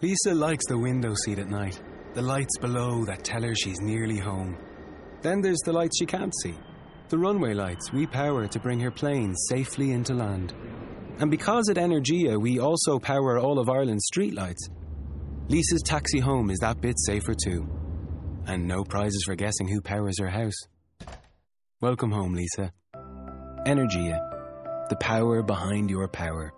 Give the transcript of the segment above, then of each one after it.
Lisa likes the window seat at night, the lights below that tell her she's nearly home. Then there's the lights she can't see, the runway lights we power to bring her plane safely into land. And because at Energia we also power all of Ireland's streetlights, Lisa's taxi home is that bit safer too. And no prizes for guessing who powers her house. Welcome home, Lisa. Energia, the power behind your power.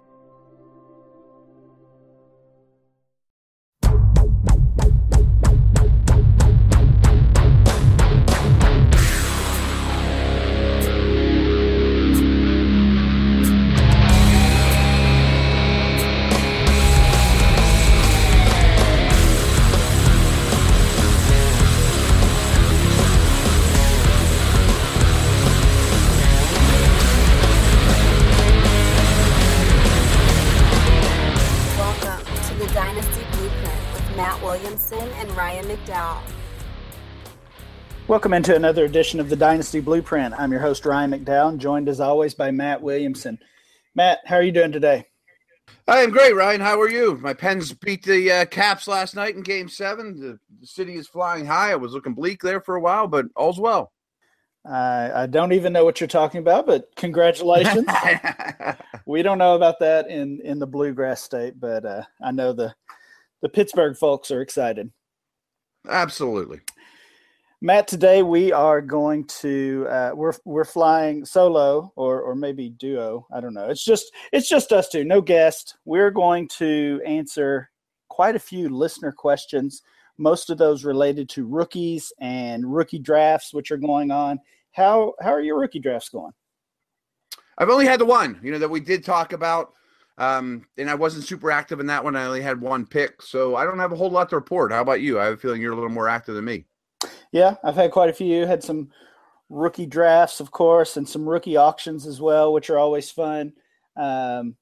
McDowell. Welcome into another edition of the Dynasty Blueprint. I'm your host Ryan McDowell, joined as always by Matt Williamson. Matt, how are you doing today? I am great, Ryan. How are you? My Pens beat the uh, Caps last night in Game Seven. The, the city is flying high. I was looking bleak there for a while, but all's well. Uh, I don't even know what you're talking about, but congratulations. we don't know about that in in the bluegrass state, but uh, I know the the Pittsburgh folks are excited. Absolutely. Matt, today we are going to uh, we're we're flying solo or or maybe duo. I don't know. It's just it's just us two, no guest. We're going to answer quite a few listener questions. Most of those related to rookies and rookie drafts, which are going on. How how are your rookie drafts going? I've only had the one, you know, that we did talk about. Um, and I wasn't super active in that one. I only had one pick, so I don't have a whole lot to report. How about you? I have a feeling you're a little more active than me. Yeah, I've had quite a few. Had some rookie drafts, of course, and some rookie auctions as well, which are always fun. Um,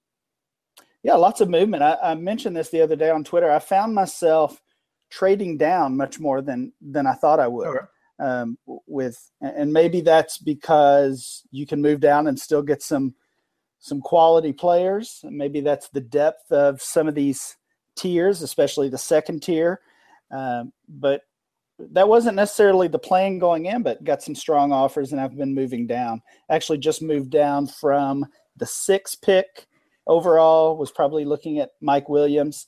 yeah, lots of movement. I, I mentioned this the other day on Twitter. I found myself trading down much more than than I thought I would. Okay. Um, with and maybe that's because you can move down and still get some some quality players. Maybe that's the depth of some of these tiers, especially the second tier. Um, but that wasn't necessarily the plan going in, but got some strong offers, and I've been moving down. Actually, just moved down from the six pick overall. Was probably looking at Mike Williams,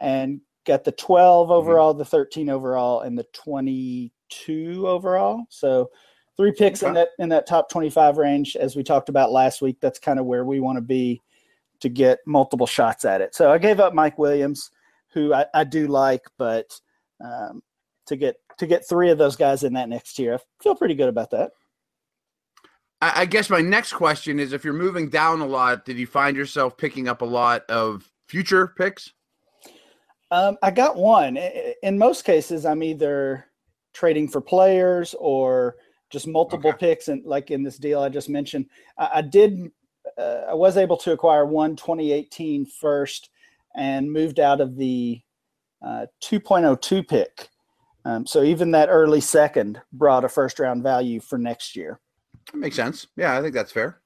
and got the 12 overall, the 13 overall, and the 22 overall. So three picks in that in that top 25 range, as we talked about last week. That's kind of where we want to be to get multiple shots at it. So I gave up Mike Williams, who I, I do like, but um, to get to get three of those guys in that next year I feel pretty good about that. I, I guess my next question is: If you're moving down a lot, did you find yourself picking up a lot of future picks? Um, I got one. In most cases, I'm either trading for players or just multiple Okay. picks. And like in this deal I just mentioned, I, I did, uh, I was able to acquire one 2018 first and moved out of the uh, 2.02 pick. Um, so even that early second brought a first round value for next year. That makes sense. Yeah, I think that's fair.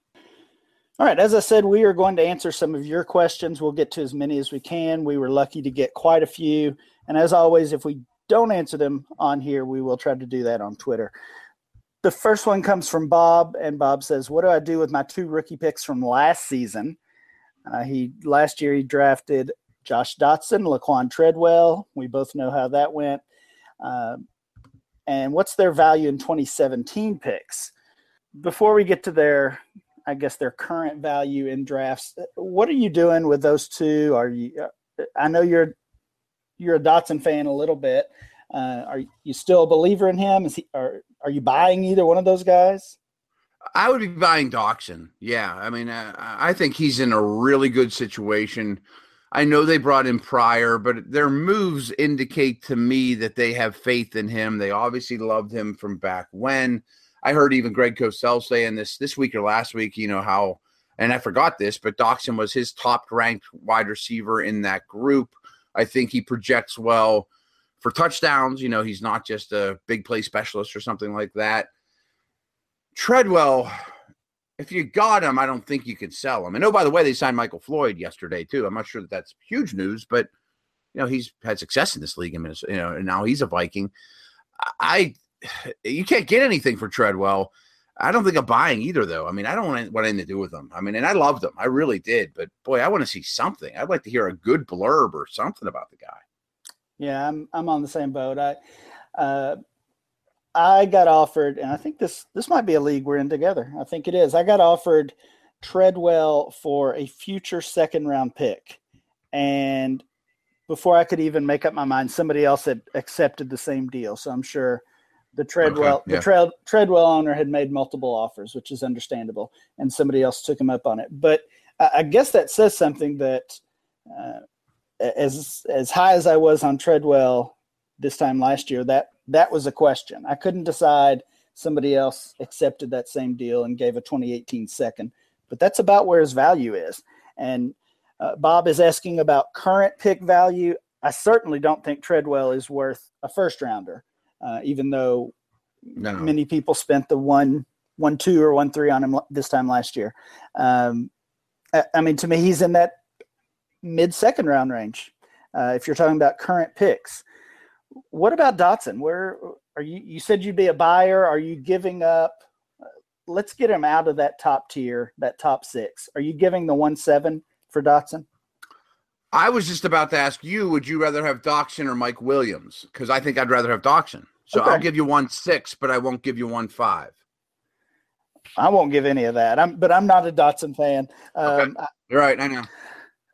All right, as I said, we are going to answer some of your questions. We'll get to as many as we can. We were lucky to get quite a few. And as always, if we don't answer them on here, we will try to do that on Twitter. The first one comes from Bob, and Bob says, What do I do with my two rookie picks from last season? Uh, he last year he drafted Josh Doctson, Laquon Treadwell. We both know how that went. Uh, and what's their value in 2017 picks? Before we get to their I guess their current value in drafts. What are you doing with those two? Are you? uh, I know you're you're a Doctson fan a little bit. Uh, are you still a believer in him? Is he? Are Are you buying either one of those guys? I would be buying Doctson. Yeah, I mean, uh, I think he's in a really good situation. I know they brought in Pryor, but their moves indicate to me that they have faith in him. They obviously loved him from back when. I heard even Greg Cosell saying this this week or last week. You know how, and I forgot this, but Doctson was his top ranked wide receiver in that group. I think he projects well for touchdowns. You know, he's not just a big play specialist or something like that. Treadwell, if you got him, I don't think you could sell him. And oh, by the way, they signed Michael Floyd yesterday too. I'm not sure that that's huge news, but you know, he's had success in this league in Minnesota, you know, and now he's a Viking. I, you can't get anything for Treadwell. I don't think I'm buying either, though. I mean, I don't want, anything to do with them. I mean, and I loved them. I really did. But boy, I want to see something. I'd like to hear a good blurb or something about the guy. Yeah, I'm I'm on the same boat. I uh, I got offered, and I think this this might be a league we're in together. I think it is. I got offered Treadwell for a future second round pick, and before I could even make up my mind, somebody else had accepted the same deal. So I'm sure the Treadwell okay, yeah. the Tread, Treadwell owner had made multiple offers, which is understandable, and somebody else took him up on it. But I, I guess that says something that. Uh, as as high as I was on Treadwell this time last year, that that was a question. I couldn't decide. Somebody else accepted that same deal and gave a 2018 second, but that's about where his value is. And uh, Bob is asking about current pick value. I certainly don't think Treadwell is worth a first rounder, uh, even though no. many people spent the one one two or one three on him this time last year. Um, I, I mean, to me, he's in that mid second round range. Uh, if you're talking about current picks, what about Doctson? Where are you? You said you'd be a buyer. Are you giving up? Uh, let's get him out of that top tier, that top six. Are you giving the one seven for Doctson? I was just about to ask you: Would you rather have Doctson or Mike Williams? Because I think I'd rather have Doctson. So okay. I'll give you one six, but I won't give you one five. I won't give any of that. I'm, but I'm not a Doctson fan. Um, okay. You're right. I know.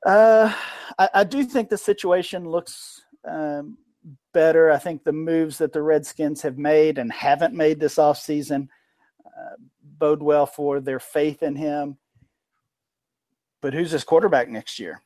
Uh, I, I, do think the situation looks um, better. I think the moves that the Redskins have made and haven't made this offseason uh, bode well for their faith in him. But who's his quarterback next year?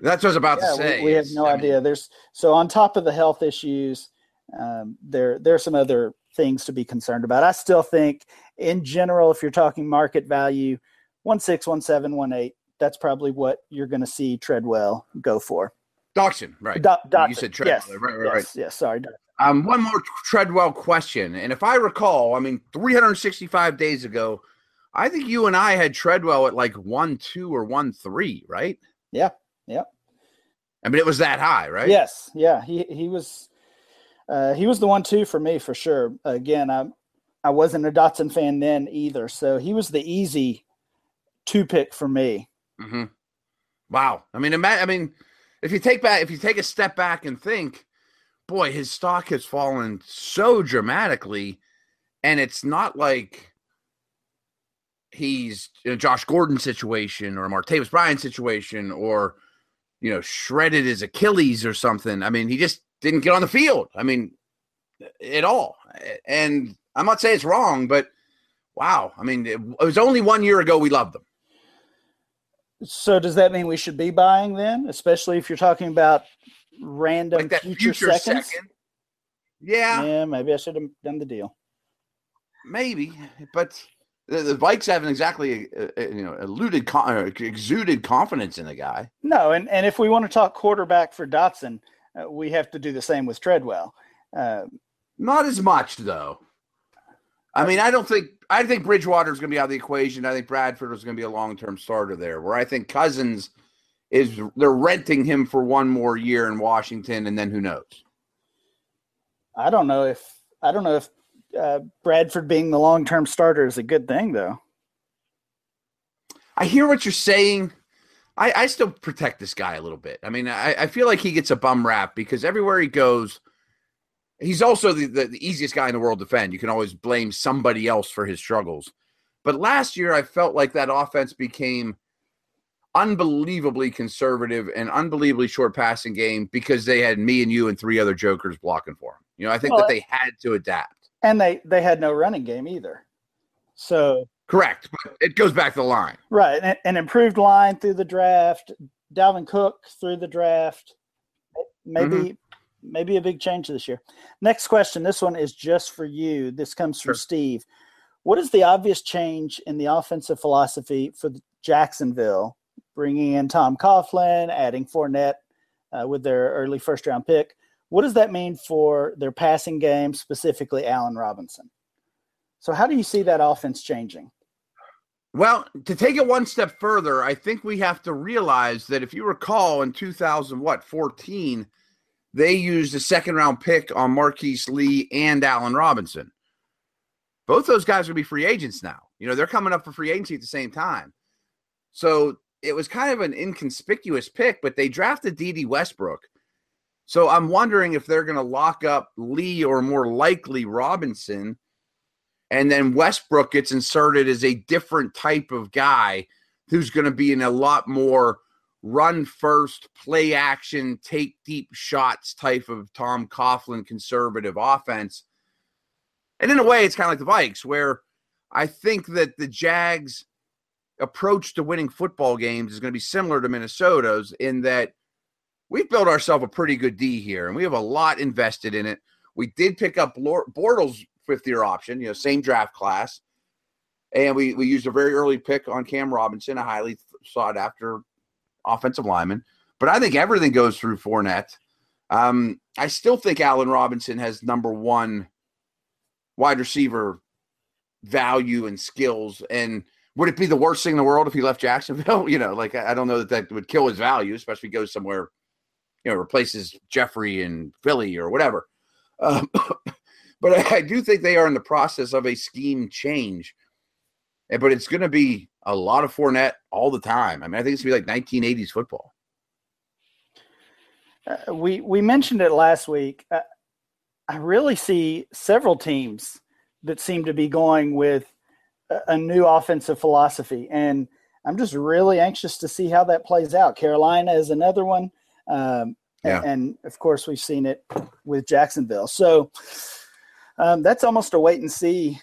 That's what I was about yeah, to say. We, we have no I idea. Mean, There's so on top of the health issues, um, there there are some other things to be concerned about. I still think, in general, if you're talking market value, one six, one seven, one eight that's probably what you're going to see Treadwell go for. Doctson, right? Do- Doctson. You said Treadwell, yes. right? Right? Yes. Right. Yes. Sorry. Um, one more Treadwell question, and if I recall, I mean, 365 days ago, I think you and I had Treadwell at like one two or one three, right? Yeah. Yeah. I mean, it was that high, right? Yes. Yeah. He he was. Uh, he was the one two for me for sure. Again, I I wasn't a Doctson fan then either, so he was the easy two pick for me. Mm-hmm. Wow. I mean, ima- I mean, if you take back, if you take a step back and think, boy, his stock has fallen so dramatically, and it's not like he's in a Josh Gordon situation or a Martavis Bryant situation or you know shredded his Achilles or something. I mean, he just didn't get on the field. I mean, at all. And I'm not saying it's wrong, but wow. I mean, it, it was only one year ago we loved them. So does that mean we should be buying then, especially if you're talking about random like future, future seconds? Second. Yeah. Yeah, maybe I should have done the deal. Maybe, but the, the Vikes haven't exactly uh, uh you know eluded uh, exuded confidence in the guy. No, and and if we want to talk quarterback for Doctson, uh, we have to do the same with Treadwell. Uh, Not as much though. I mean, I don't think I think Bridgewater is going to be out of the equation. I think Bradford is going to be a long term starter there. Where I think Cousins is they're renting him for one more year in Washington, and then who knows? I don't know if I don't know if uh, Bradford being the long term starter is a good thing, though. I hear what you're saying. I, I still protect this guy a little bit. I mean, I, I feel like he gets a bum rap because everywhere he goes He's also the, the, the, easiest guy in the world to defend. You can always blame somebody else for his struggles. But last year, I felt like that offense became unbelievably conservative and unbelievably short passing game because they had me and you and three other jokers blocking for him. You know, I think well, that they had to adapt. And they they had no running game either. So correct, but it goes back to the line. Right, an, an improved line through the draft. Dalvin Cook through the draft. Maybe mm-hmm maybe a big change this year. Next question. This one is just for you. This comes from sure. Steve. What is the obvious change in the offensive philosophy for Jacksonville, bringing in Tom Coughlin, adding Fournette uh, with their early first round pick? What does that mean for their passing game, specifically Allen Robinson? So, how do you see that offense changing? Well, to take it one step further, I think we have to realize that if you recall in 2000, what, 14, they used a second round pick on Marquise Lee and Allen Robinson. Both those guys will be free agents now. You know, they're coming up for free agency at the same time. So it was kind of an inconspicuous pick, but they drafted Dede Westbrook. So I'm wondering if they're going to lock up Lee or more likely Robinson and then Westbrook gets inserted as a different type of guy who's going to be in a lot more run first, play action, take deep shots type of Tom Coughlin conservative offense. And in a way, it's kind of like the Vikes, where I think that the Jags' approach to winning football games is going to be similar to Minnesota's in that we've built ourselves a pretty good D here, and we have a lot invested in it. We did pick up Bortles fifth year option, you know, same draft class. And we, we used a very early pick on Cam Robinson, a highly sought after offensive lineman. But I think everything goes through Fournette. Um, I still think Allen Robinson has number one wide receiver value and skills. And would it be the worst thing in the world if he left Jacksonville? you know, like I don't know that that would kill his value, especially if he goes somewhere, you know, replaces Jeffery and Philly or whatever. Um, But I, I do think they are in the process of a scheme change. But it's going to be a lot of Fournette all the time. I mean, I think it's to be like 1980s football. Uh, we we mentioned it last week. Uh, I really see several teams that seem to be going with a, a, new offensive philosophy, and I'm just really anxious to see how that plays out. Carolina is another one, um, yeah. and, and, of course we've seen it with Jacksonville. So um, that's almost a wait and see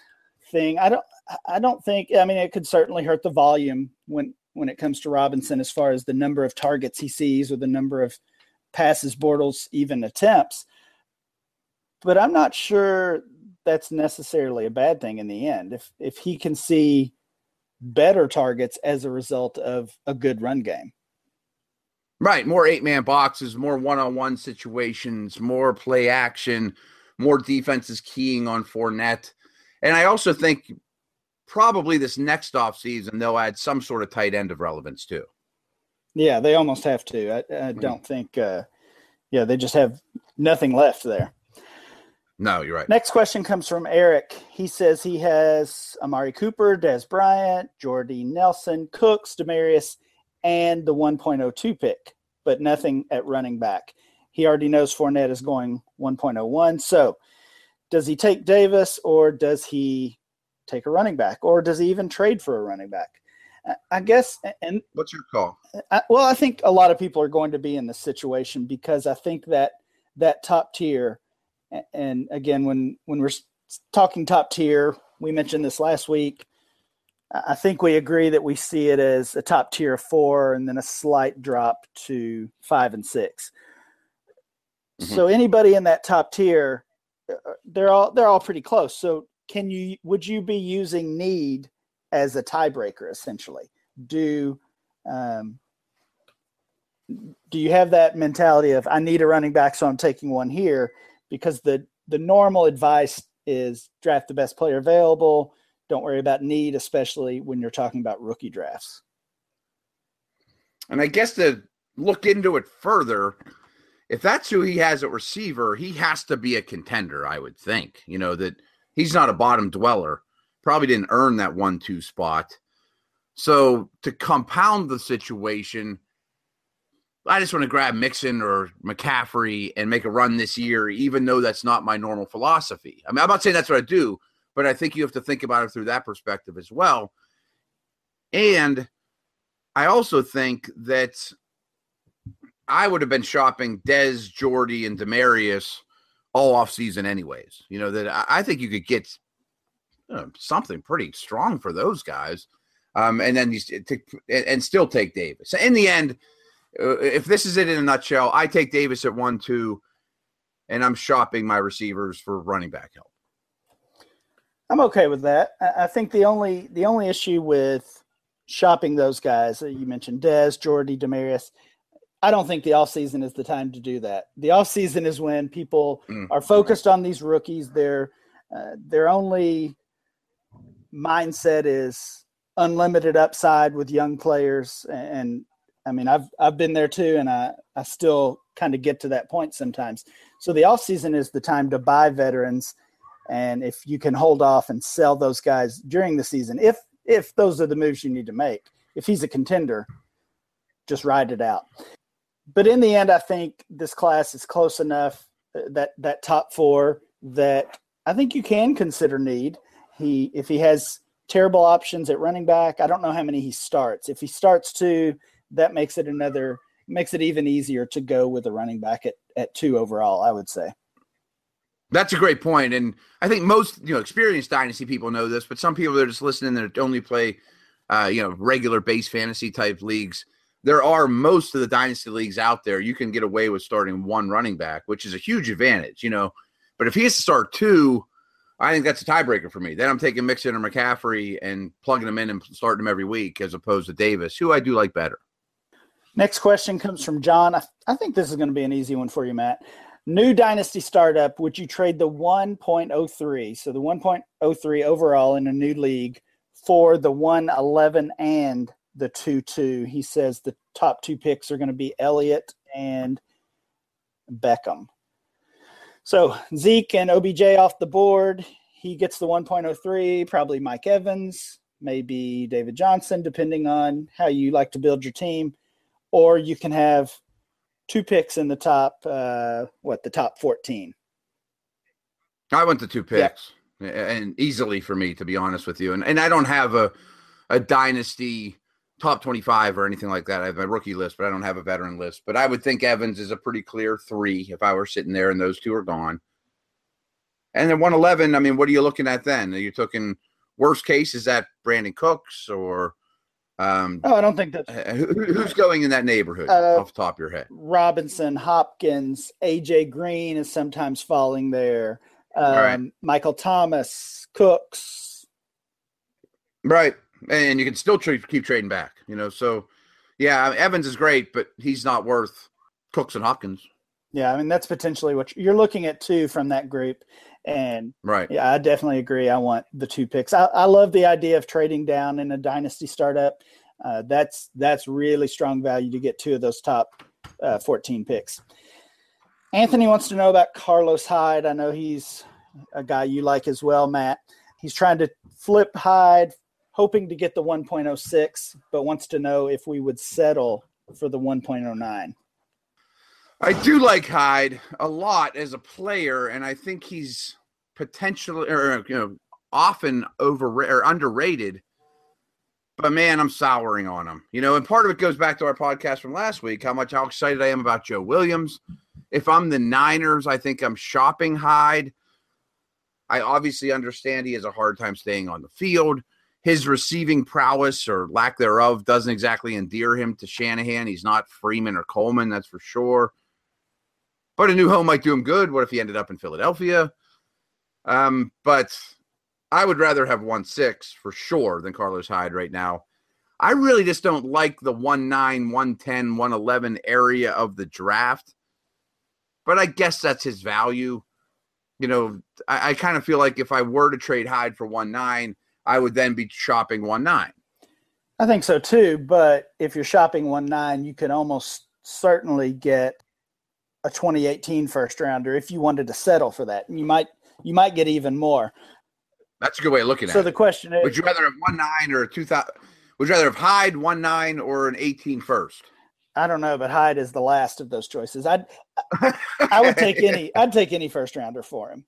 thing. I don't I don't think I mean it could certainly hurt the volume when when it comes to Robinson as far as the number of targets he sees or the number of passes Bortles even attempts. But I'm not sure that's necessarily a bad thing in the end. If if he can see better targets as a result of a good run game. Right, more eight man boxes, more one on one situations, more play action more defenses keying on Fournette. And I also think probably this next offseason, they'll add some sort of tight end of relevance too. Yeah, they almost have to. I, I mm-hmm. don't think, uh, yeah, they just have nothing left there. No, you're right. Next question comes from Eric. He says he has Amari Cooper, Dez Bryant, Jordy Nelson, Cooks, Demaryius, and the 1.02 pick, but nothing at running back. He already knows Fournette is going 1.01. So does he take Davis or does he take a running back or does he even trade for a running back? I guess. And what's your call? I, well, I think a lot of people are going to be in this situation because I think that that top tier, and again, when when we're talking top tier, we mentioned this last week. I think we agree that we see it as a top tier of four and then a slight drop to five and six. Mm-hmm. So anybody in that top tier, uh, they're all they're all pretty close. So can you would you be using need as a tiebreaker essentially? Do um, do you have that mentality of I need a running back, so I'm taking one here? Because the the normal advice is draft the best player available. Don't worry about need, especially when you're talking about rookie drafts. And I guess to look into it further, if that's who he has at receiver, he has to be a contender, I would think. You know, that he's not a bottom dweller, probably didn't earn that one two spot. So to compound the situation, I just want to grab Mixon or McCaffrey and make a run this year, even though that's not my normal philosophy. I mean, I'm not saying that's what I do, but I think you have to think about it through that perspective as well. And I also think that I would have been shopping Dez, Jordy, and Demaryius all off season, anyways. You know that I think you could get you know, something pretty strong for those guys, um, and then you take, and still take Davis. In the end, uh, if this is it in a nutshell, I take Davis at one two, and I'm shopping my receivers for running back help. I'm okay with that. I think the only the only issue with shopping those guys you mentioned Dez, Jordy, Demaryius – I don't think the offseason is the time to do that. The offseason is when people mm. are focused on these rookies. Their uh, their only mindset is unlimited upside with young players. And I mean, I've I've been there too, and I I still kind of get to that point sometimes. So the off season is the time to buy veterans, and if you can hold off and sell those guys during the season, if if those are the moves you need to make, if he's a contender, just ride it out. But in the end, I think this class is close enough uh, that that top four that I think you can consider need. He if he has terrible options at running back, I don't know how many he starts. If he starts two, that makes it another makes it even easier to go with a running back at, at two overall, I would say. That's a great point, and I think most you know experienced dynasty people know this, but some people that are just listening that only play, uh, you know, regular base fantasy type leagues. There are most of the dynasty leagues out there. You can get away with starting one running back, which is a huge advantage, you know. But if he has to start two, I think that's a tiebreaker for me. Then I'm taking Mixon or McCaffrey and plugging them in and starting them every week, as opposed to Davis, who I do like better. Next question comes from John. I, I think this is going to be an easy one for you, Matt. New dynasty startup, would you trade the 1.03, so the 1.03 overall in a new league, for the 111 and the 2 2? He says the top two picks are going to be Elliott and Beckham. So Zeke and OBJ off the board. He gets the 1.03, probably Mike Evans, maybe David Johnson, depending on how you like to build your team or you can have two picks in the top uh, what the top 14 i went to two picks yeah. and easily for me to be honest with you and, and i don't have a, a dynasty top 25 or anything like that i have a rookie list but i don't have a veteran list but i would think evans is a pretty clear three if i were sitting there and those two are gone and then 111 i mean what are you looking at then are you talking worst case is that Brandin Cooks or um, oh, I don't think that. Who, who's going in that neighborhood uh, off the top of your head? Robinson, Hopkins, AJ Green is sometimes falling there. Um, right. Michael Thomas, Cooks. Right, and you can still keep trading back. You know, so yeah, Evans is great, but he's not worth Cooks and Hopkins. Yeah, I mean that's potentially what you're looking at too from that group. And right, yeah, I definitely agree. I want the two picks. I, I love the idea of trading down in a dynasty startup. Uh, that's that's really strong value to get two of those top uh, 14 picks. Anthony wants to know about Carlos Hyde. I know he's a guy you like as well, Matt. He's trying to flip Hyde, hoping to get the 1.06, but wants to know if we would settle for the 1.09. I do like Hyde a lot as a player, and I think he's potentially or you know often over or underrated. But man, I'm souring on him. You know, and part of it goes back to our podcast from last week, how much how excited I am about Joe Williams. If I'm the Niners, I think I'm shopping Hyde. I obviously understand he has a hard time staying on the field. His receiving prowess or lack thereof doesn't exactly endear him to Shanahan. He's not Freeman or Coleman, that's for sure. But a new home might do him good. What if he ended up in Philadelphia? Um, but I would rather have one six for sure than Carlos Hyde right now. I really just don't like the 1 9, 110, 111 area of the draft. But I guess that's his value. You know, I, I kind of feel like if I were to trade Hyde for 1 9, I would then be shopping 1 9. I think so too. But if you're shopping 1 9, you can almost certainly get a 2018 first rounder if you wanted to settle for that. You might you might get even more. That's a good way of looking so at it. So the question is Would you rather have one nine or a two thousand would you rather have Hyde one nine or an 18 first? I don't know, but Hyde is the last of those choices. I'd I would take any I'd take any first rounder for him.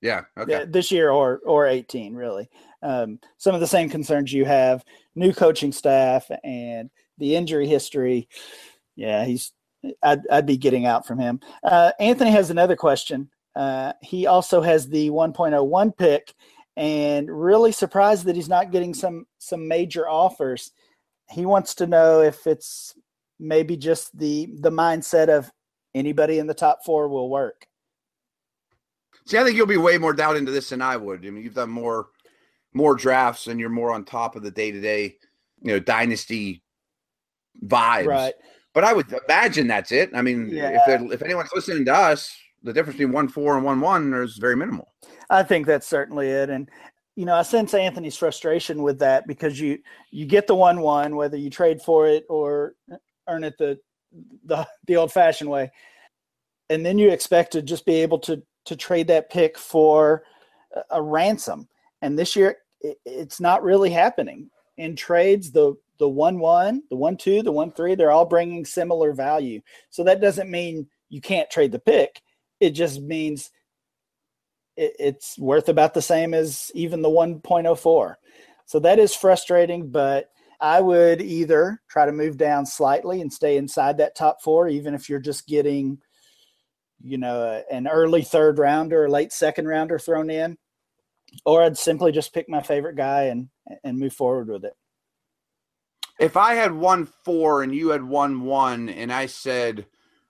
Yeah, okay. This year or or 18, really. Um, some of the same concerns you have, new coaching staff and the injury history. Yeah, he's I'd, I'd be getting out from him. Uh, Anthony has another question. Uh, he also has the 1.01 pick, and really surprised that he's not getting some some major offers. He wants to know if it's maybe just the the mindset of anybody in the top four will work. See, I think you'll be way more down into this than I would. I mean, you've done more more drafts, and you're more on top of the day to day, you know, dynasty vibes. Right. But I would imagine that's it. I mean, yeah. if if anyone's listening to us, the difference between one four and one one is very minimal. I think that's certainly it. And you know, I sense Anthony's frustration with that because you you get the one one whether you trade for it or earn it the the the old fashioned way, and then you expect to just be able to to trade that pick for a, ransom. And this year, it's not really happening in trades. The the one one, the one two, the one three, they're all bringing similar value. So that doesn't mean you can't trade the pick. It just means it, it's worth about the same as even the 1.04. So that is frustrating, but I would either try to move down slightly and stay inside that top four, even if you're just getting, you know, an early third rounder or late second rounder thrown in, or I'd simply just pick my favorite guy and and move forward with it. If I had one four and you had one one, and I said,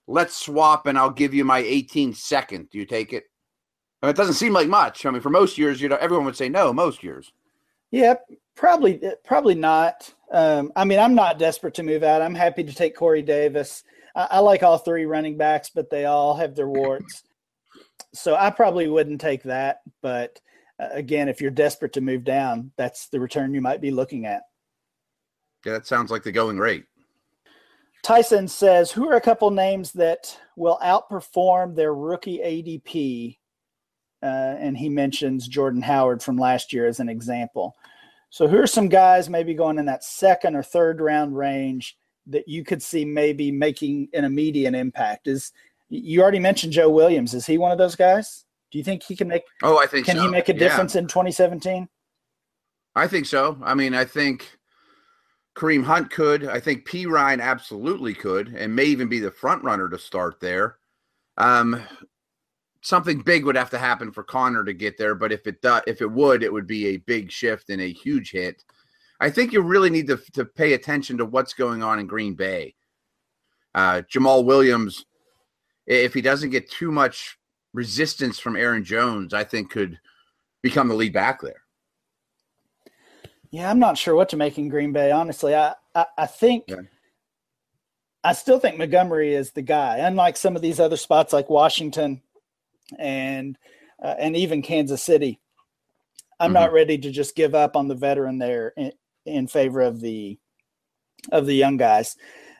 "Let's swap," and I'll give you my 18 second, do you take it? I mean, it doesn't seem like much. I mean, for most years, you know, everyone would say no. Most years. Yeah, probably, probably not. Um, I mean, I'm not desperate to move out. I'm happy to take Corey Davis. I, I like all three running backs, but they all have their warts. so I probably wouldn't take that. But uh, again, if you're desperate to move down, that's the return you might be looking at. Yeah, that sounds like the going rate. Tyson says, "Who are a couple names that will outperform their rookie ADP uh, and he mentions Jordan Howard from last year as an example. So here are some guys maybe going in that second or third round range that you could see maybe making an immediate impact. Is you already mentioned Joe Williams? Is he one of those guys? Do you think he can make? Oh, I think can so. he make a difference yeah. in 2017? I think so. I mean, I think Kareem Hunt could. I think Perine absolutely could, and may even be the front runner to start there. Um, something big would have to happen for Conner to get there. But if it does, if it would, it would be a big shift and a huge hit. I think you really need to to pay attention to what's going on in Green Bay. Uh, Jamaal Williams, if he doesn't get too much resistance from Aaron Jones, I think could become the lead back there. Yeah, I'm not sure what to make in Green Bay. Honestly, I I, I think. Yeah. I still think Montgomery is the guy. Unlike some of these other spots like Washington, and uh, and even Kansas City. I'm mm-hmm. not ready to just give up on the veteran there in, in favor of the of the young guys.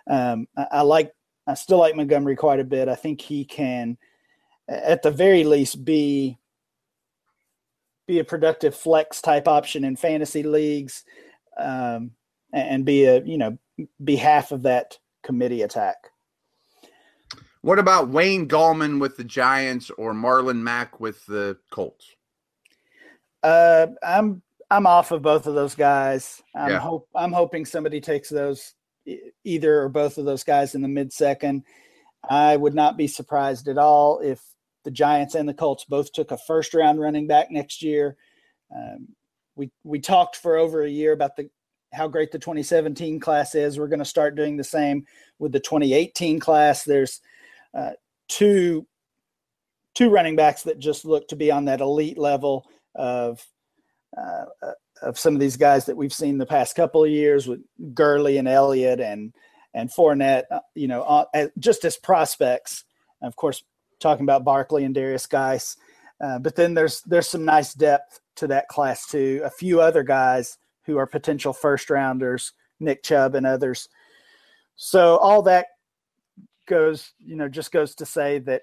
Um, I, I, like I still like Montgomery quite a bit. I think he can, at the very least, be be a productive flex type option in fantasy leagues, um, and be a you know be half of that committee attack. What about Wayne Gallman with the Giants or Marlon Mack with the Colts? Uh, I'm I'm off of both of those guys. I'm yeah. hope I'm hoping somebody takes those either or both of those guys in the mid second. I would not be surprised at all if the Giants and the Colts both took a first round running back next year. Um, we we talked for over a year about the how great the 2017 class is. We're going to start doing the same with the 2018 class. There's uh, two two running backs that just look to be on that elite level of uh, of some of these guys that we've seen the past couple of years with Gurley and Elliott and and Fournette, uh, you know, uh, just as prospects. Of course, talking about Barkley and Derrius Guice, uh, but then there's there's some nice depth to that class too. A few other guys who are potential first rounders, Nick Chubb and others. So all that goes, you know, just goes to say that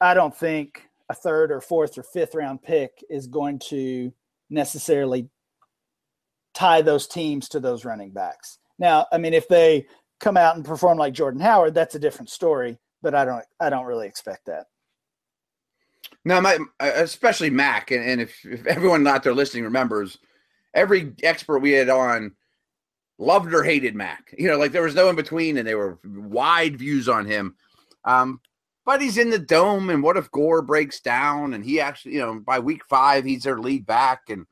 I don't think a third or fourth or fifth round pick is going to necessarily tie those teams to those running backs. Now, I mean, if they come out and perform like Jordan Howard, that's a different story. But I don't, I don't really expect that. No, my, especially Mack, and, and if, if everyone out there listening remembers, every expert we had on loved or hated Mack. You know, like there was no in between, and they were wide views on him. Um, but he's in the dome, and what if Gore breaks down and he actually, you know, by week five he's their lead back and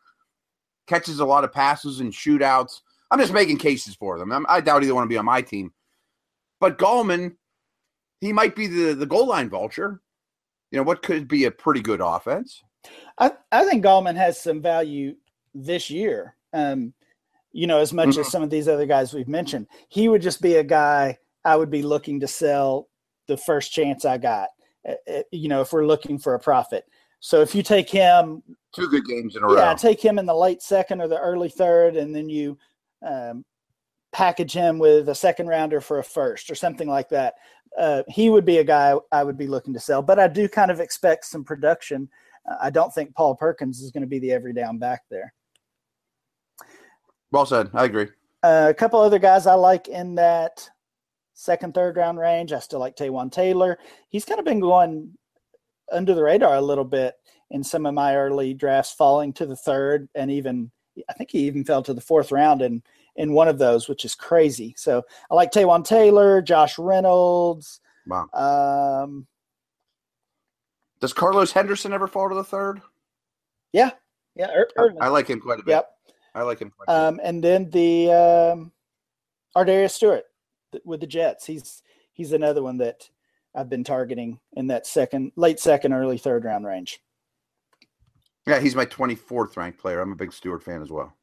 catches a lot of passes and shootouts. I'm just making cases for them. I'm, i doubt either want to be on my team, but Gallman, he might be the the goal line vulture. You know, what could be a pretty good offense. I, I think Gallman has some value this year. Um, you know, as much mm-hmm. as some of these other guys we've mentioned. He would just be a guy I would be looking to sell the first chance I got, uh, uh, you know, if we're looking for a profit. So if you take him, two good games in a row. yeah, take him in the late second or the early third, and then you um, package him with a second rounder for a first or something like that. Uh, he would be a guy I would be looking to sell, but I do kind of expect some production. Uh, I don't think Paul Perkins is going to be the every down back there. Well said. I agree. Uh, a couple other guys I like in that second, third round range. I still like Taywan Taylor. He's kind of been going under the radar a little bit in some of my early drafts, falling to the third, and even I think he even fell to the fourth round in in one of those, which is crazy. So I like Taywan Taylor, Josh Reynolds. Wow. Um, Does Carlos Henderson ever fall to the third? yeah, yeah, er- early. I like him quite a bit. Yep. I like him quite a bit. Um, and then the um, Ardarius Stewart with the Jets. He's he's another one that I've been targeting in that second, late second, early third round range. Yeah, he's my 24th ranked player. I'm a big Stewart fan as well.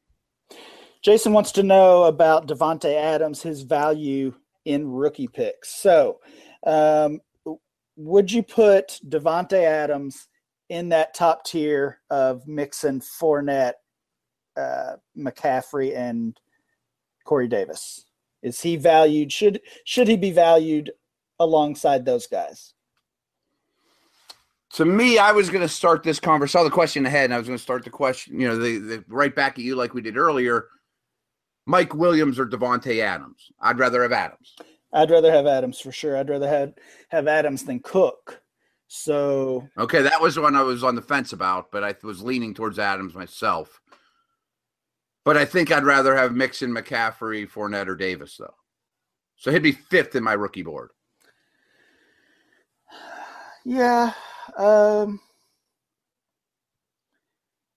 Jason wants to know about Davante Adams, his value in rookie picks. So, um, would you put Davante Adams in that top tier of Mixon, Fournette, uh, McCaffrey, and Corey Davis? Is he valued? Should should he be valued alongside those guys? To me, I was going to start this conversation. Saw the question ahead, and I was going to start the question. You know, the, the right back at you like we did earlier. Mike Williams or Davante Adams? I'd rather have Adams. I'd rather have Adams for sure. I'd rather have have Adams than Cook. So Okay, that was one I was on the fence about, but I was leaning towards Adams myself. But I think I'd rather have Mixon, McCaffrey, Fournette, or Davis, though. So he'd be fifth in my rookie board. Yeah, um,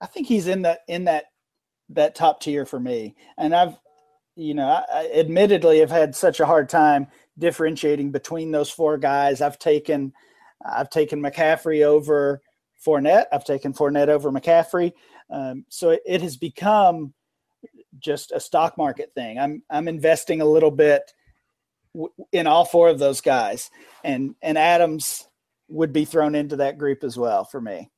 I think he's in that in that that top tier for me. And I've, you know, I, I admittedly have had such a hard time differentiating between those four guys. I've taken I've taken McCaffrey over Fournette. I've taken Fournette over McCaffrey. Um, so it, it has become just a stock market thing. I'm I'm investing a little bit w- in all four of those guys, and and Adams would be thrown into that group as well for me.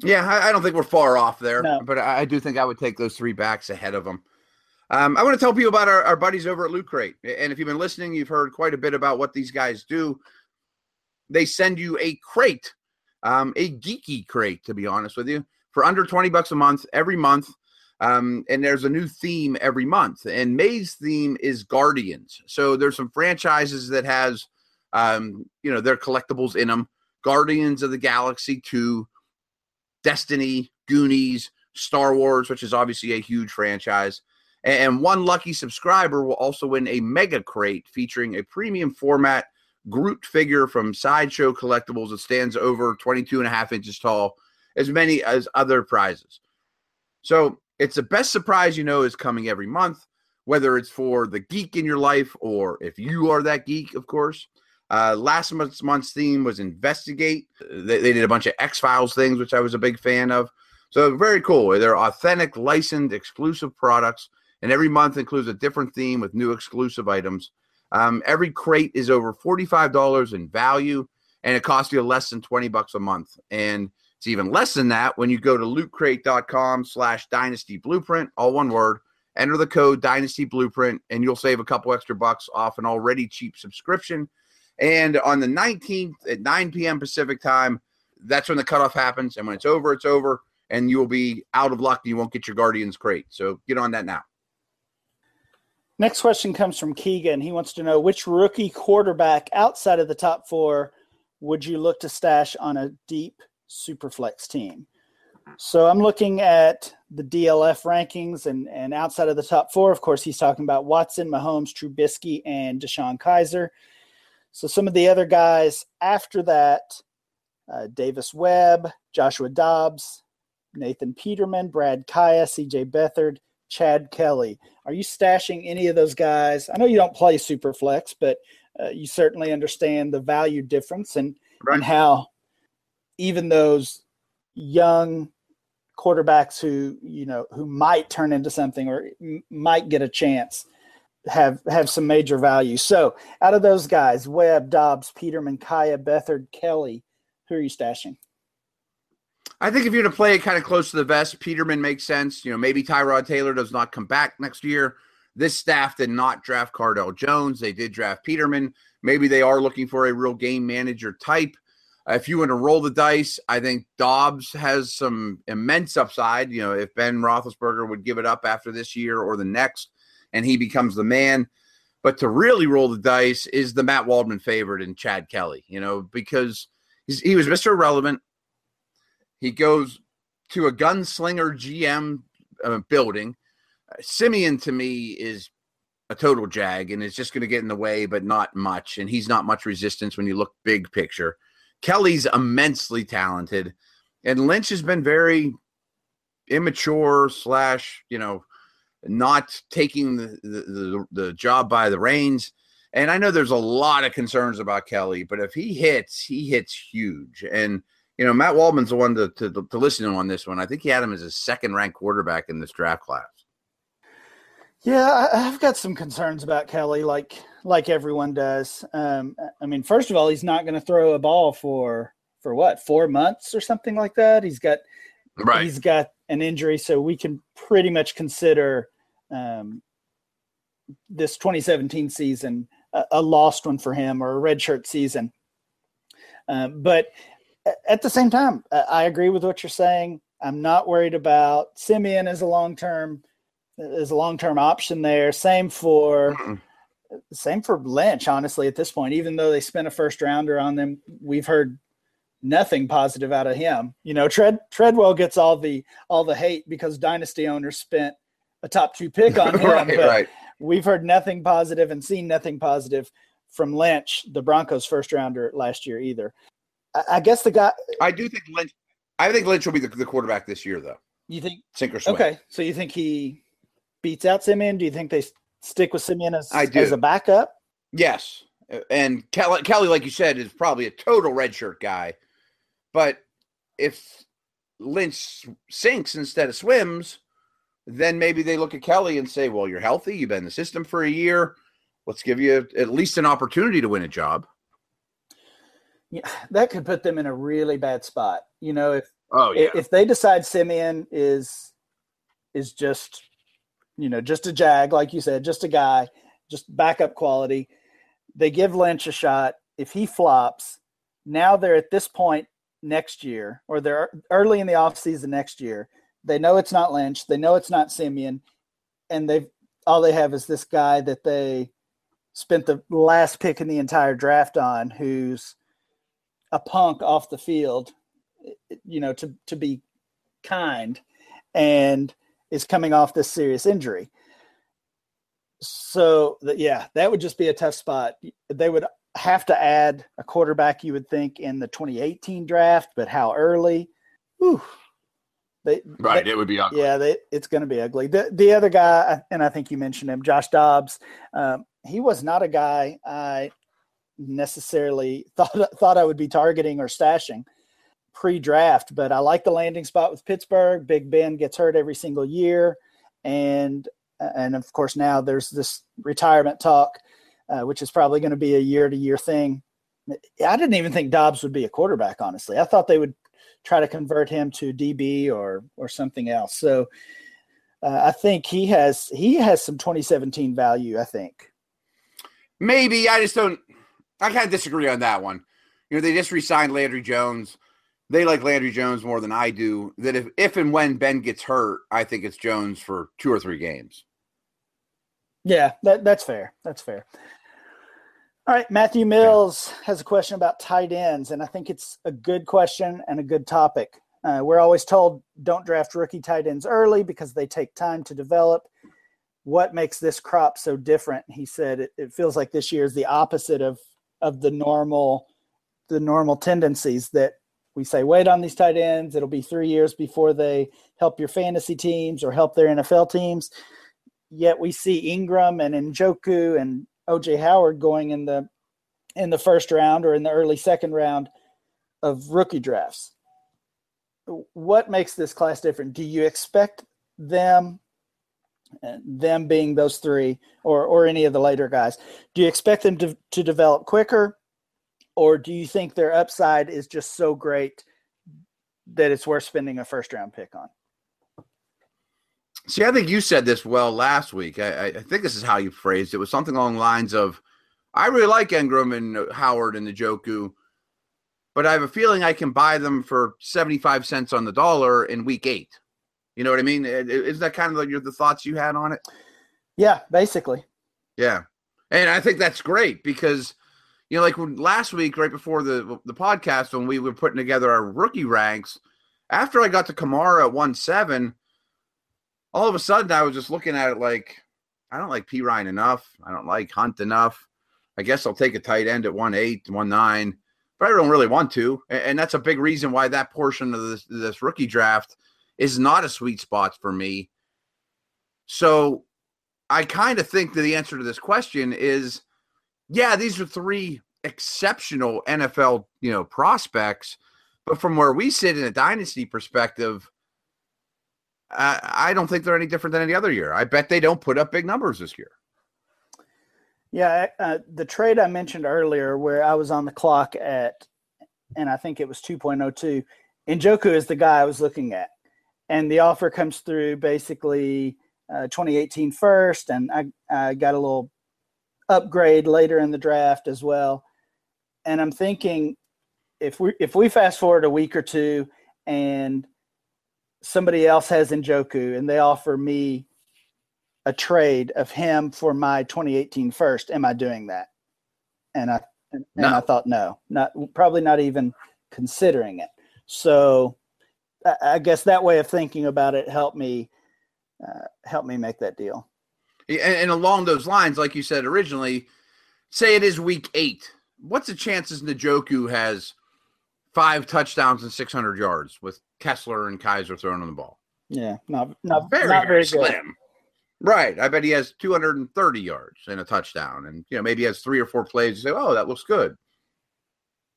Yeah, I, I don't think we're far off there, No. but I, I do think I would take those three backs ahead of them. Um, I want to tell people about our, our buddies over at Loot Crate. And if you've been listening, you've heard quite a bit about what these guys do. They send you a crate, um, a geeky crate, to be honest with you, for under 20 bucks a month every month. Um, and there's a new theme every month. And May's theme is Guardians. So there's some franchises that has, um, you know, their collectibles in them. Guardians of the Galaxy 2, Destiny, Goonies, Star Wars, which is obviously a huge franchise. And one lucky subscriber will also win a mega crate featuring a premium format Groot figure from Sideshow Collectibles that stands over 22 and a half inches tall, as many as other prizes. So it's the best surprise you know is coming every month, whether it's for the geek in your life or if you are that geek, of course. Uh, last month's month's theme was investigate. They, they did a bunch of X Files things, which I was a big fan of. So very cool. They're authentic, licensed, exclusive products, and every month includes a different theme with new exclusive items. Um, every crate is over forty-five dollars in value, and it costs you less than twenty bucks a month. And it's even less than that when you go to lootcrate.com/slash Dynasty Blueprint, all one word. Enter the code Dynasty Blueprint, and you'll save a couple extra bucks off an already cheap subscription. And on the 19th at 9 p.m. Pacific time, that's when the cutoff happens. And when it's over, it's over, and you will be out of luck and you won't get your Guardians crate. So get on that now. Next question comes from Keegan. He wants to know which rookie quarterback outside of the top four would you look to stash on a deep superflex team? So I'm looking at the DLF rankings and, and outside of the top four, of course, he's talking about Watson, Mahomes, Trubisky, and DeShone Kizer. So some of the other guys after that, uh, Davis Webb, Joshua Dobbs, Nathan Peterman, Brad Kaaya, CJ Beathard, Chad Kelly. Are you stashing any of those guys? I know you don't play Superflex, but uh, you certainly understand the value difference and, Right. and how even those young quarterbacks who you know who might turn into something or might get a chance have have some major value. So out of those guys, Webb, Dobbs, Peterman, Kaaya, Beathard, Kelly, who are you stashing? I think if you're to play it kind of close to the vest, Peterman makes sense. You know, maybe Tyrod Taylor does not come back next year. This staff did not draft Cardale Jones. They did draft Peterman. Maybe they are looking for a real game manager type. Uh, if you want to roll the dice, I think Dobbs has some immense upside. You know, if Ben Roethlisberger would give it up after this year or the next, and he becomes the man. But to really roll the dice is the Matt Waldman favorite in Chad Kelly. You know, because he was Mr. Irrelevant. He goes to a gunslinger GM uh, building Siemian to me is a total jag and is just going to get in the way, but not much. And he's not much resistance when you look big picture. Kelly's immensely talented, and Lynch has been very immature slash you know not taking the, the the, job by the reins. And I know there's a lot of concerns about Kelly, but if he hits, he hits huge. And you know Matt Waldman's the one to, to, to listen to on this one. I think he had him as a second ranked quarterback in this draft class. Yeah, I've got some concerns about Kelly, like like everyone does. Um, I mean, first of all, he's not going to throw a ball for for what four months or something like that. He's got right. He's got an injury, so we can pretty much consider um, this 2017 season a, a, lost one for him or a redshirt season. Um, but at the same time, I agree with what you're saying. I'm not worried about Siemian as a long term is a long term option there. Same for. Same for Lynch. Honestly, at this point, even though they spent a first rounder on them, we've heard nothing positive out of him. You know, Tread Treadwell gets all the all the hate because dynasty owners spent a top two pick on him. right, right. We've heard nothing positive and seen nothing positive from Lynch, the Broncos first rounder last year either. I, I guess the guy. I do think Lynch. I think Lynch will be the, the quarterback this year, though. You think sink or swim? Okay, so you think he beats out Siemian? Do you think they stick with Siemian as, as a backup? Yes. And Kelly, Kelly, like you said, is probably a total redshirt guy. But if Lynch sinks instead of swims, then maybe they look at Kelly and say, well, you're healthy. You've been in the system for a year. Let's give you at least an opportunity to win a job. Yeah, that could put them in a really bad spot. You know, if oh yeah. if they decide Siemian is is just you know, just a jag, like you said, just a guy, just backup quality. They give Lynch a shot. If he flops, now they're at this point next year, or they're early in the offseason next year. They know it's not Lynch. They know it's not Siemian. And they've all they have is this guy that they spent the last pick in the entire draft on who's a punk off the field, you know, to to be kind. And is coming off this serious injury. So that yeah, that would just be a tough spot. They would have to add a quarterback, you would think, in the 2018 draft, but how early? Whew. They, right, they, it would be ugly. Yeah, they, it's going to be ugly. The the other guy, and I think you mentioned him, Josh Dobbs. Um, he was not a guy I necessarily thought thought I would be targeting or stashing pre-draft, but I like the landing spot with Pittsburgh. Big Ben gets hurt every single year, and and of course now there's this retirement talk, uh, which is probably going to be a year-to-year thing. I didn't even think Dobbs would be a quarterback. Honestly, I thought they would try to convert him to DB or or something else. So uh, I think he has he has some 2017 value. I think maybe I just don't. I kind of disagree on that one. You know, they just re-signed Landry Jones they like Landry Jones more than I do. That if if and when Ben gets hurt, I think it's Jones for two or three games. Yeah, that, that's fair. That's fair. All right, Matthew Mills has a question about tight ends, and I think it's a good question and a good topic. Uh, we're always told don't draft rookie tight ends early because they take time to develop. What makes this crop so different? He said it, it feels like this year is the opposite of of the normal the normal tendencies that we say wait on these tight ends. It'll be three years before they help your fantasy teams or help their NFL teams. Yet we see Engram and Njoku and OJ Howard going in the in the first round or in the early second round of rookie drafts. What makes this class different? Do you expect them them being those three or or any of the later guys do you expect them to, to develop quicker or do you think their upside is just so great that it's worth spending a first round pick on. See, I think you said this well last week. I, I think this is how you phrased it. It was something along the lines of, "I really like Engram and Howard and Njoku, but I have a feeling I can buy them for seventy-five cents on the dollar in week eight. You know what I mean? Is that kind of like your, the thoughts you had on it? Yeah, basically. Yeah, and I think that's great because you know, like when, last week, right before the the podcast, when we were putting together our rookie ranks, after I got to Kamara at one seven all of a sudden I was just looking at it like I don't like Perine enough. I don't like Hunt enough. I guess I'll take a tight end at one eight, one nine, but I don't really want to. And that's a big reason why that portion of this, this rookie draft is not a sweet spot for me. So I kind of think that the answer to this question is yeah, these are three exceptional NFL, you know, prospects. But from where we sit in a dynasty perspective, I, don't think they're any different than any other year. I bet they don't put up big numbers this year. Yeah, uh, the trade I mentioned earlier, where I was on the clock at, and I think it was 2.02, Njoku is the guy I was looking at. And the offer comes through basically uh, 2018 first, and I, I got a little upgrade later in the draft as well. And I'm thinking if we if we fast forward a week or two and – somebody else has Njoku and they offer me a trade of him for my 2018 first, am I doing that? And I and, no. I thought no, not probably not even considering it. So I, I guess that way of thinking about it helped me uh, help me make that deal. And, and along those lines, like you said originally, say it is week eight. What's the chances Njoku has five touchdowns and 600 yards with Kessler and Kizer throwing on the ball. Yeah, not not very, not very slim. Good. Right. I bet he has 230 yards and a touchdown, and you know maybe he has three or four plays. You say, "Oh, that looks good,"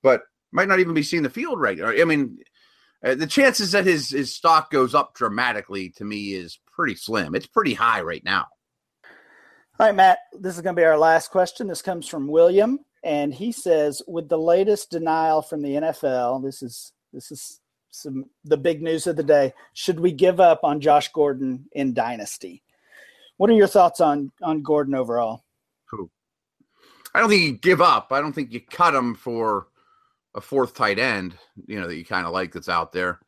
but might not even be seeing the field regular. I mean, uh, the chances that his his stock goes up dramatically to me is pretty slim. It's pretty high right now. All right, Matt. This is going to be our last question. This comes from William, and he says, "With the latest denial from the NFL, this is this is some the big news of the day. Should we give up on Josh Gordon in Dynasty? What are your thoughts on on Gordon overall? Who? I don't think you give up. I don't think you cut him for a fourth tight end. You know that you kind of like that's out there.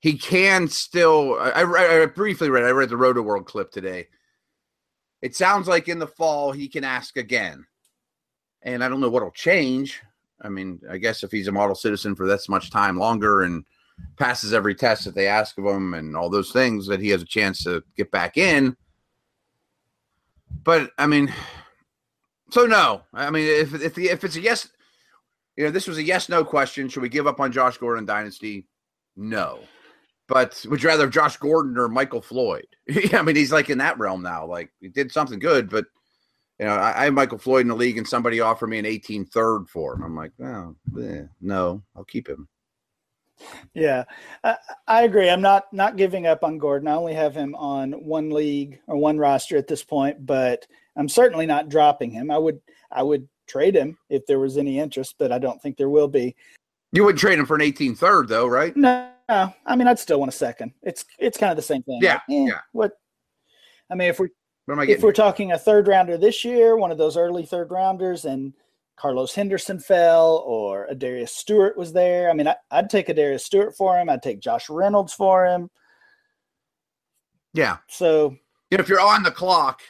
He can still. I, I, I briefly read. I read the Rotoworld clip today. It sounds like in the fall he can ask again, and I don't know what'll change. I mean, I guess if he's a model citizen for this much time longer and passes every test that they ask of him and all those things that he has a chance to get back in. But I mean, so no. I mean, if if if it's a yes, you know, this was a yes no question. Should we give up on Josh Gordon Dynasty? No. But would you rather have Josh Gordon or Michael Floyd? I mean, he's like in that realm now. Like he did something good, but you know, I, I have Michael Floyd in the league, and somebody offered me an 18 third for him. I'm like, oh, eh, no, I'll keep him. Yeah, I, I, agree. I'm not not giving up on Gordon. I only have him on one league or one roster at this point, but I'm certainly not dropping him. I would I would trade him if there was any interest, but I don't think there will be. You would trade him for an 18 third, though, right? No, no. I mean, I'd still want a second. It's it's kind of the same thing. Yeah, like, eh, yeah. What? I mean, if we if we're talking a third rounder this year, one of those early third rounders, and Carlos Henderson fell or a Darius Stewart was there. I mean, I, would take a Darius Stewart for him. I'd take Josh Reynolds for him. Yeah. So, if you're on the clock,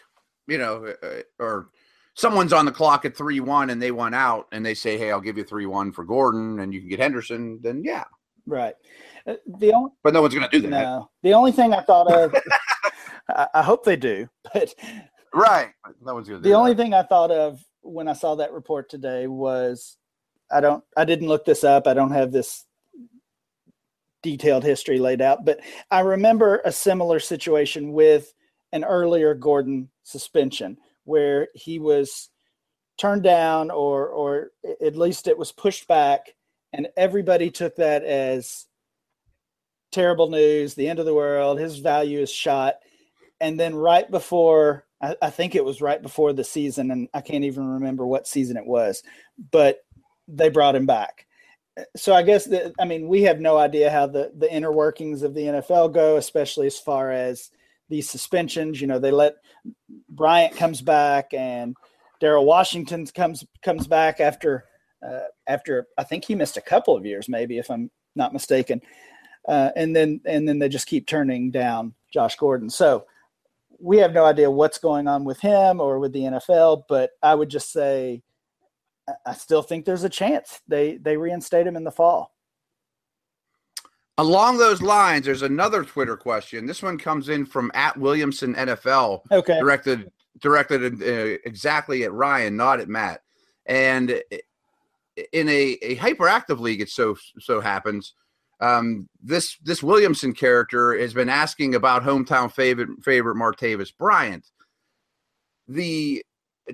you know, uh, uh or someone's on the clock at 3 1 and they want out and they say, hey, I'll give you 3 1 for Gordon and you can get Henderson, then yeah. Right. The only, but no one's going to do that. No. The only thing I thought of, I, I, hope they do, but. Right. No one's going to The that. only thing I thought of when I saw that report today was I don't I didn't look this up. I don't have this detailed history laid out, but I remember a similar situation with an earlier Gordon suspension where he was turned down or or at least it was pushed back and everybody took that as terrible news, the end of the world, his value is shot. And then right before I, I, think it was right before the season, and I can't even remember what season it was, but they brought him back. so I guess that I mean we have no idea how the the inner workings of the NFL go, especially as far as these suspensions. You know, they let Bryant comes back and Daryl Washington comes comes back after uh, after I think he missed a couple of years, maybe if I'm not mistaken, uh, and then and then they just keep turning down Josh Gordon. So we have no idea what's going on with him or with the NFL, but I would just say I still think there's a chance they they reinstate him in the fall. Along those lines, there's another Twitter question. This one comes in from at Williamson NFL, okay, directed directed uh, exactly at Ryan, not at Matt. And in a, a hyperactive league, it so so happens. Um, this this Williamson character has been asking about hometown favorite favorite Martavis Bryant. The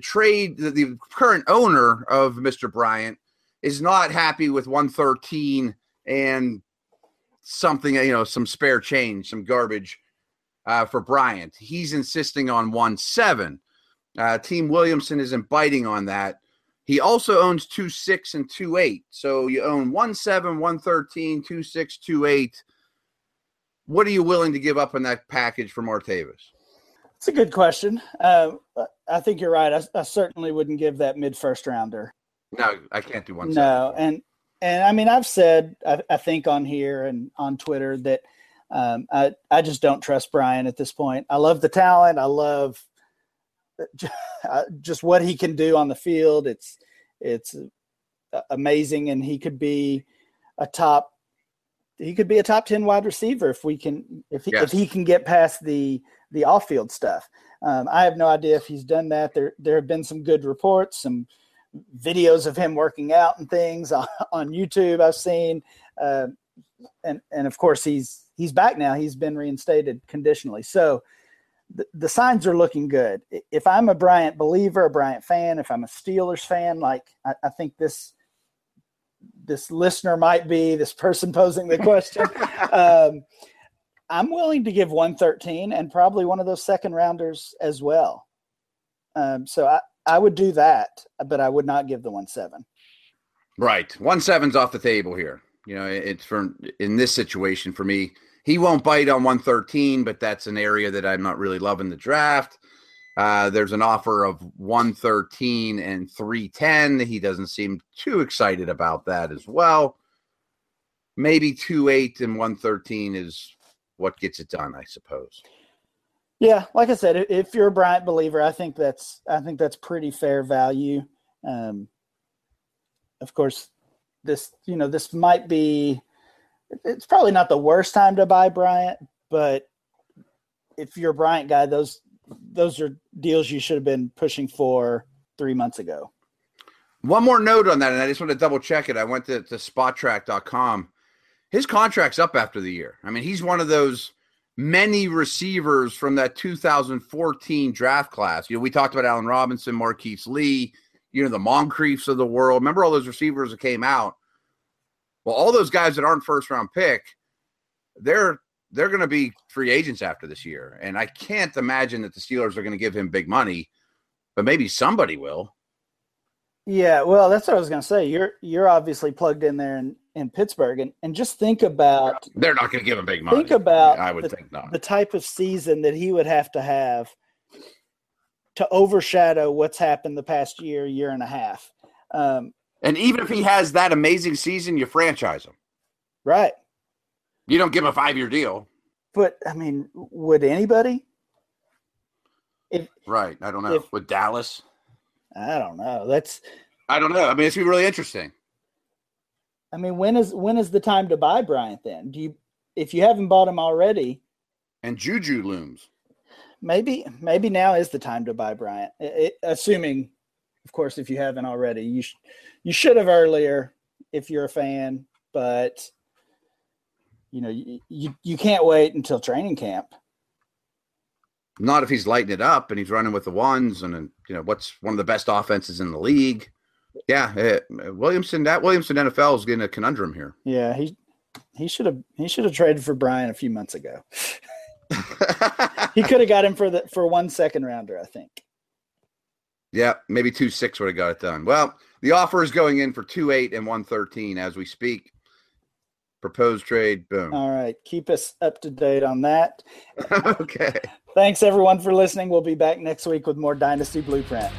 trade the, the current owner of Mr. Bryant is not happy with 113 and something you know some spare change, some garbage uh, for Bryant. He's insisting on one seven. Uh, Team Williamson isn't biting on that. He also owns two six and two eight. So you own one seven, one thirteen, two six, two eight. What are you willing to give up in that package for Martavis? It's a good question. Uh, I think you're right. I, I, certainly wouldn't give that mid first rounder. No, I can't do one. No, and and I mean I've said I, I think on here and on Twitter that um, I I just don't trust Bryant at this point. I love the talent. I love just what he can do on the field. It's it's amazing, and he could be a top. He could be a top ten wide receiver if we can if he, yes. if he can get past the the off field stuff. Um, I have no idea if he's done that. There there have been some good reports, some videos of him working out and things on, on YouTube. I've seen, uh, and and of course he's he's back now. He's been reinstated conditionally. So the, the signs are looking good. If I'm a Bryant believer, a Bryant fan, if I'm a Steelers fan, like I, I think this this listener might be this person posing the question. um, I'm willing to give 113 and probably one of those second rounders as well. Um, so I, I would do that, but I would not give the one seven. Right, one seven's off the table here. You know, it's for in this situation for me he won't bite on 113, but that's an area that I'm not really loving the draft. Uh, there's an offer of 113 and 310. He doesn't seem too excited about that as well. Maybe 28 and 113 is what gets it done, I suppose. Yeah, like I said, if you're a Bryant believer, I think that's I think that's pretty fair value. Um, of course, this you know this might be it's probably not the worst time to buy Bryant, but if you're a Bryant guy, those those are deals you should have been pushing for three months ago. One more note on that, and I just want to double check it. I went to, to spotrac.com. His contract's up after the year. I mean, he's one of those many receivers from that 2014 draft class. You know, we talked about Allen Robinson, Marquise Lee, you know, the Moncriefs of the world. Remember all those receivers that came out? Well, all those guys that aren't first round pick, they're they're going to be free agents after this year, and I can't imagine that the Steelers are going to give him big money, but maybe somebody will. Yeah, well, that's what I was going to say. You're you're obviously plugged in there in, in Pittsburgh, and, and just think about they're not going to give him big money. Think about I would the, think not the type of season that he would have to have to overshadow what's happened the past year, year and a half. Um, and even if he has that amazing season, you franchise him. Right. You don't give him a five year deal. But I mean, would anybody? If, right. I don't know. If, With Dallas? I don't know. That's I don't know. I mean, it's be really interesting. I mean, when is when is the time to buy Bryant then? Do you if you haven't bought him already? And Juju looms. Maybe maybe now is the time to buy Bryant. It, it, assuming of course, if you haven't already, you sh- you should have earlier if you're a fan, but you know you, you you can't wait until training camp. Not if he's lighting it up and he's running with the ones and you know what's one of the best offenses in the league. Yeah, uh, Williamson. That Williamson NFL is getting a conundrum here. Yeah, he he should have he should have traded for Bryant a few months ago. he could have got him for the for one second rounder, I think. Yeah, maybe two six would have got it done. Well, the offer is going in for two eight and one thirteen as we speak. Proposed trade, boom. All right. Keep us up to date on that. okay. Thanks everyone for listening. We'll be back next week with more Dynasty Blueprint.